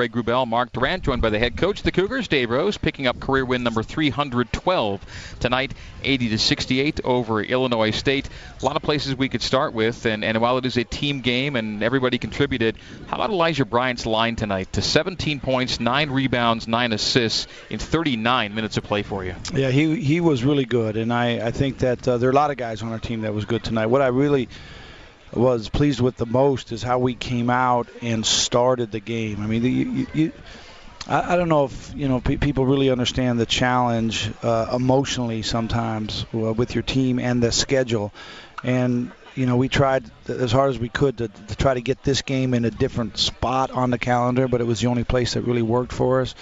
Greg Wrubell, Mark Durrant, joined by the head coach the Cougars, Dave Rose, picking up career win number 312 tonight, 80 to 68 over Illinois State. A lot of places we could start with, and, and while it is a team game and everybody contributed, how about Elijah Bryant's line tonight to 17 points, nine rebounds, nine assists in 39 minutes of play for you? Yeah, he he was really good, and I I think that uh, there are a lot of guys on our team that was good tonight. What I really was pleased with the most is how we came out and started the game. I mean, you, you, I, I don't know if you know pe- people really understand the challenge uh, emotionally sometimes uh, with your team and the schedule, and you know we tried as hard as we could to, to try to get this game in a different spot on the calendar, but it was the only place that really worked for us.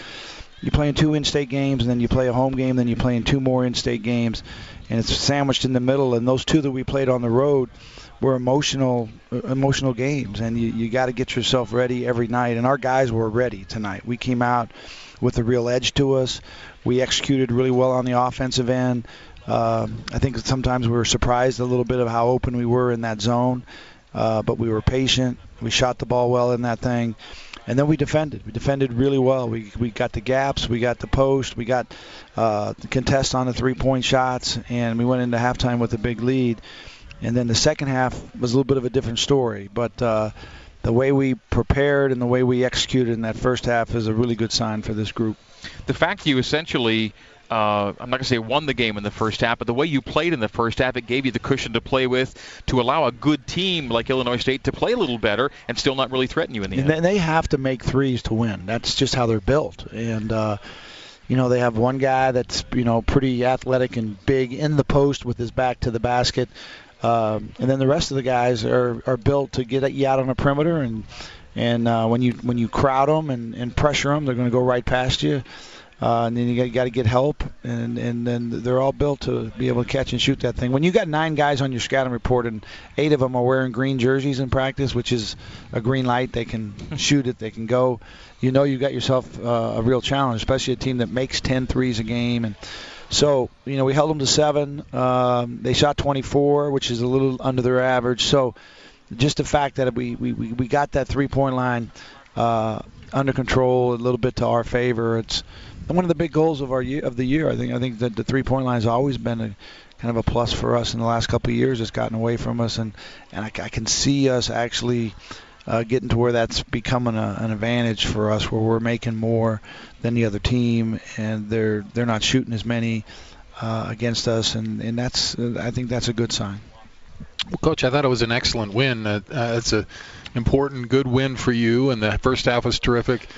You play in two in-state games, and then you play a home game, then you play in two more in-state games, and it's sandwiched in the middle. And those two that we played on the road were emotional emotional games, and you, you got to get yourself ready every night. And our guys were ready tonight. We came out with a real edge to us. We executed really well on the offensive end. Uh, I think sometimes we were surprised a little bit of how open we were in that zone, uh, but we were patient. We shot the ball well in that thing, and then we defended. We defended really well. We we got the gaps, we got the post, we got uh, the contest on the three-point shots, and we went into halftime with a big lead. And then the second half was a little bit of a different story. But uh, the way we prepared and the way we executed in that first half is a really good sign for this group. The fact you essentially uh, I'm not going to say won the game in the first half, but the way you played in the first half, it gave you the cushion to play with to allow a good team like Illinois State to play a little better and still not really threaten you in the end. and end. They have to make threes to win. That's just how they're built. And uh, you know they have one guy that's you know pretty athletic and big in the post with his back to the basket. Um, and then the rest of the guys are, are built to get you out on the perimeter, and and uh, when you when you crowd them and, and pressure them, they're going to go right past you. Uh, and then you got to get help, and and then they're all built to be able to catch and shoot that thing. When you got nine guys on your scouting report and eight of them are wearing green jerseys in practice, which is a green light, they can shoot it, they can go. You know you got yourself uh, a real challenge, especially a team that makes 10 threes a game and so, you know, we held them to seven. Um, they shot 24, which is a little under their average. So, just the fact that we, we, we got that three point line uh, under control a little bit to our favor. It's one of the big goals of our year, of the year. I think I think that the three point line has always been a kind of a plus for us in the last couple of years. It's gotten away from us, and and I, I can see us actually uh, getting to where that's becoming a, an advantage for us, where we're making more than the other team, and they're they're not shooting as many uh, against us, and and that's uh, I think that's a good sign. Well, Coach, I thought it was an excellent win. Uh, uh, it's a important, good win for you, and the first half was terrific.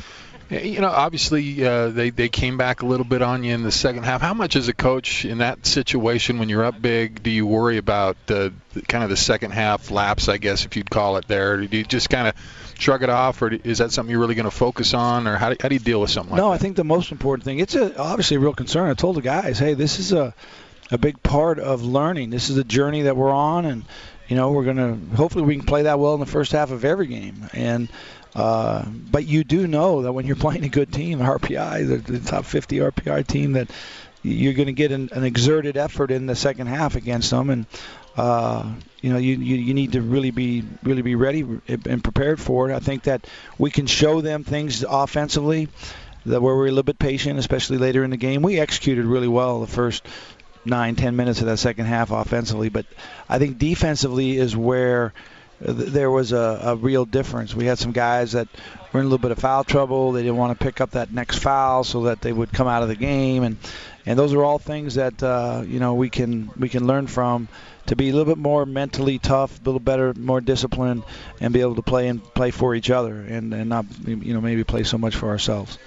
You know, obviously uh, they they came back a little bit on you in the second half. How much as a coach in that situation when you're up big do you worry about uh, kind of the second half lapse, I guess if you'd call it there? Or do you just kind of shrug it off, or is that something you're really going to focus on, or how do, how do you deal with something like no, that? No, I think the most important thing it's a, obviously a real concern. I told the guys, hey, this is a a big part of learning. This is a journey that we're on, and you know we're going to hopefully we can play that well in the first half of every game and uh, but you do know that when you're playing a good team, RPI, the, the top 50 RPI team, that you're going to get an, an, exerted effort in the second half against them, and uh, you know you, you, you need to really be really be ready and prepared for it. I think that we can show them things offensively that where we're a little bit patient, especially later in the game. We executed really well the first nine ten minutes of that second half offensively, but I think defensively is where there was a, a real difference. We had some guys that were in a little bit of foul trouble. They didn't want to pick up that next foul so that they would come out of the game, and and those are all things that uh, you know we can we can learn from to be a little bit more mentally tough, a little better, more disciplined, and be able to play and play for each other, and and not you know maybe play so much for ourselves.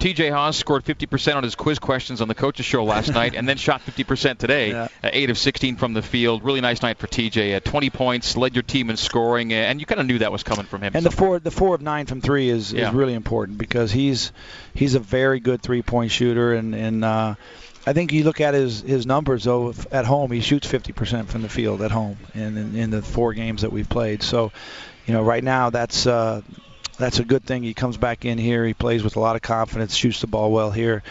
TJ Haws scored 50% on his quiz questions on the coaches show last night, and then shot 50% today. Yeah. Uh, eight of 16 from the field. Really nice night for TJ. Uh, 20 points, led your team in scoring, and you kind of knew that was coming from him. And the four, the four of nine from three is, yeah. is really important because he's he's a very good three-point shooter, and and uh, I think you look at his his numbers though at home, he shoots 50% from the field at home, in, in, in the four games that we've played. So, you know, right now that's uh, that's a good thing. He comes back in here. He plays with a lot of confidence, shoots the ball well here,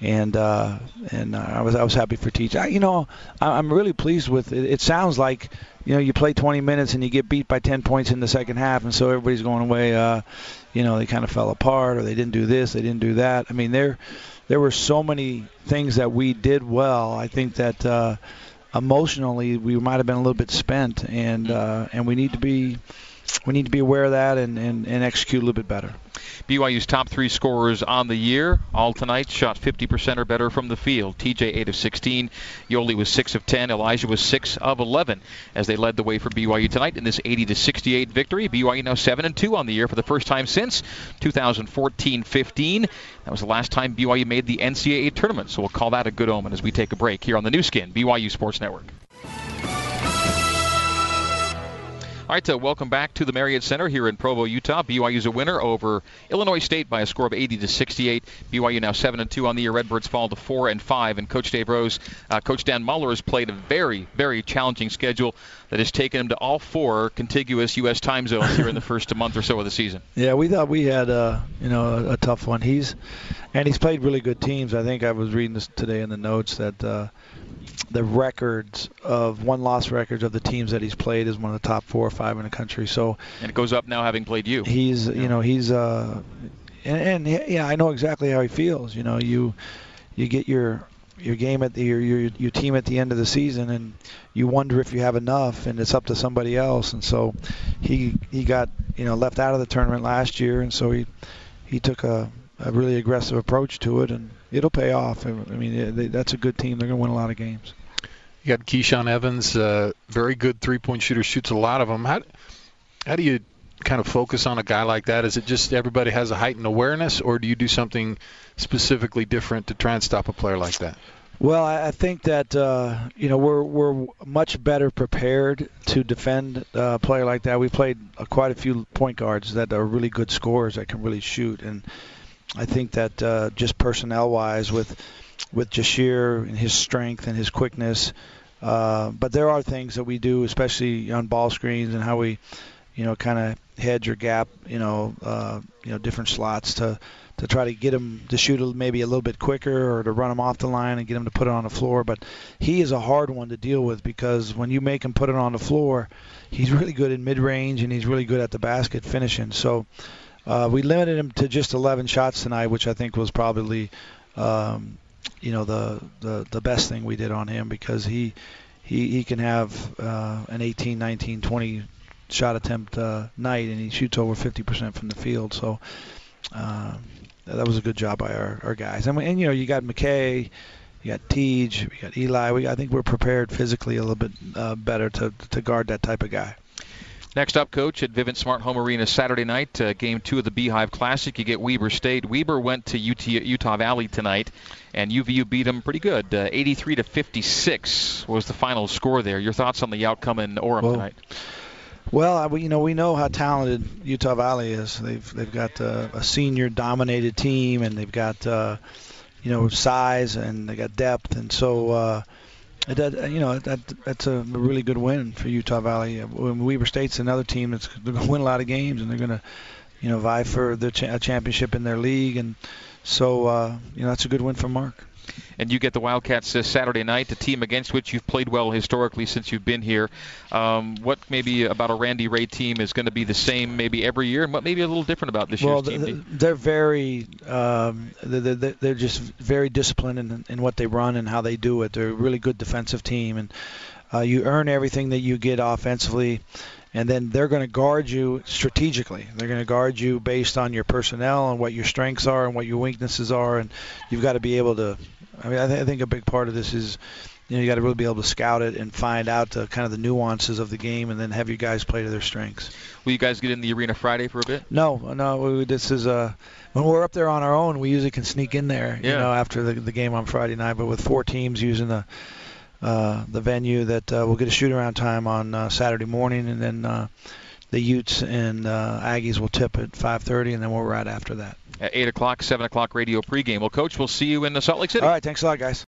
and uh, and uh, I was I was happy for Teach. I, you know, I, I'm really pleased with it. It sounds like you know you play 20 minutes and you get beat by 10 points in the second half, and so everybody's going away. Uh, you know, they kind of fell apart, or they didn't do this, they didn't do that. I mean, there there were so many things that we did well. I think that. Uh, emotionally we might have been a little bit spent and uh, and we need to be we need to be aware of that and, and, and execute a little bit better. BYU's top three scorers on the year, all tonight, shot 50% or better from the field. TJ 8 of 16, Yoeli was 6 of 10, Elijah was 6 of 11 as they led the way for BYU tonight in this 80 to 68 victory. BYU now 7 and 2 on the year for the first time since 2014-15. That was the last time BYU made the NCAA tournament, so we'll call that a good omen as we take a break here on the Nu Skin BYU Sports Network. All right, so welcome back to the Marriott Center here in Provo, Utah. BYU's a winner over Illinois State by a score of 80 to 68. BYU now 7 and 2 on the year. Redbirds fall to 4 and 5. And Coach Dave Rose, uh, Coach Dan Muller has played a very, very challenging schedule that has taken him to all four contiguous U.S. time zones here in the first month or so of the season. Yeah, we thought we had, uh, you know, a, a tough one. He's and he's played really good teams. I think I was reading this today in the notes that. Uh, the records of one loss records of the teams that he's played is one of the top four or five in the country. So and it goes up now having played you. He's you know he's uh and, and yeah I know exactly how he feels. You know you you get your your game at the your, your your team at the end of the season and you wonder if you have enough and it's up to somebody else and so he he got you know left out of the tournament last year and so he he took a, a really aggressive approach to it and it'll pay off. I mean, they, that's a good team. They're going to win a lot of games. You got Keyshawn Evans, uh, very good three-point shooter, shoots a lot of them. How how do you kind of focus on a guy like that? Is it just everybody has a heightened awareness, or do you do something specifically different to try and stop a player like that? Well, I think that uh, you know we're we're much better prepared to defend a player like that. We played uh, quite a few point guards that are really good scorers that can really shoot, and I think that uh, just personnel-wise, with with Jahshire and his strength and his quickness, uh, but there are things that we do, especially on ball screens and how we, you know, kind of hedge or gap, you know, uh, you know, different slots to to try to get him to shoot maybe a little bit quicker or to run him off the line and get him to put it on the floor. But he is a hard one to deal with because when you make him put it on the floor, he's really good in mid-range and he's really good at the basket finishing. So uh, we limited him to just 11 shots tonight, which I think was probably, um, you know, the, the the best thing we did on him because he he he can have uh, an 18, 19, 20 shot attempt uh, night, and he shoots over 50% from the field. So uh, that was a good job by our, our guys. And, and you know, you got McKay. You got Tej, we got Eli. We, I think we're prepared physically a little bit uh, better to, to guard that type of guy. Next up, coach, at Vivint Smart Home Arena Saturday night, uh, game two of the Beehive Classic. You get Weber State. Weber went to UT, Utah Valley tonight, and UVU beat them pretty good. Uh, 83 to 56 was the final score there. Your thoughts on the outcome in Orem well, tonight? Well, you know we know how talented Utah Valley is. They've they've got uh, a senior dominated team, and they've got uh, you know size and they got depth, and so uh, that, you know that that's a really good win for Utah Valley. Weber State's another team that's going to win a lot of games, and they're going to, you know, vie for the cha- championship in their league, and so uh, you know that's a good win for Mark and you get the Wildcats this Saturday night, a team against which you've played well historically since you've been here. Um, what maybe about a Randy Rahe team is going to be the same maybe every year, and what maybe a little different about this well, year's team? They're very, um, they're, they're just very disciplined in, in what they run and how they do it. They're a really good defensive team, and uh, you earn everything that you get offensively and then they're going to guard you strategically. They're going to guard you based on your personnel and what your strengths are and what your weaknesses are, and you've got to be able to. I mean, I, th- I think a big part of this is, you know, you got to really be able to scout it and find out the kind of the nuances of the game, and then have your guys play to their strengths. Will you guys get in the arena Friday for a bit? No, no. We, this is uh, when we're up there on our own, we usually can sneak in there, yeah. you know, after the, the game on Friday night. But with four teams using the uh, the venue that uh, we'll get a shoot around time on uh, Saturday morning, and then uh, the Utes and uh, Aggies will tip at 5:30, and then we'll right after that. At 8 o'clock, 7 o'clock radio pregame. Well, Coach, we'll see you in the Salt Lake City. All right, thanks a lot, guys.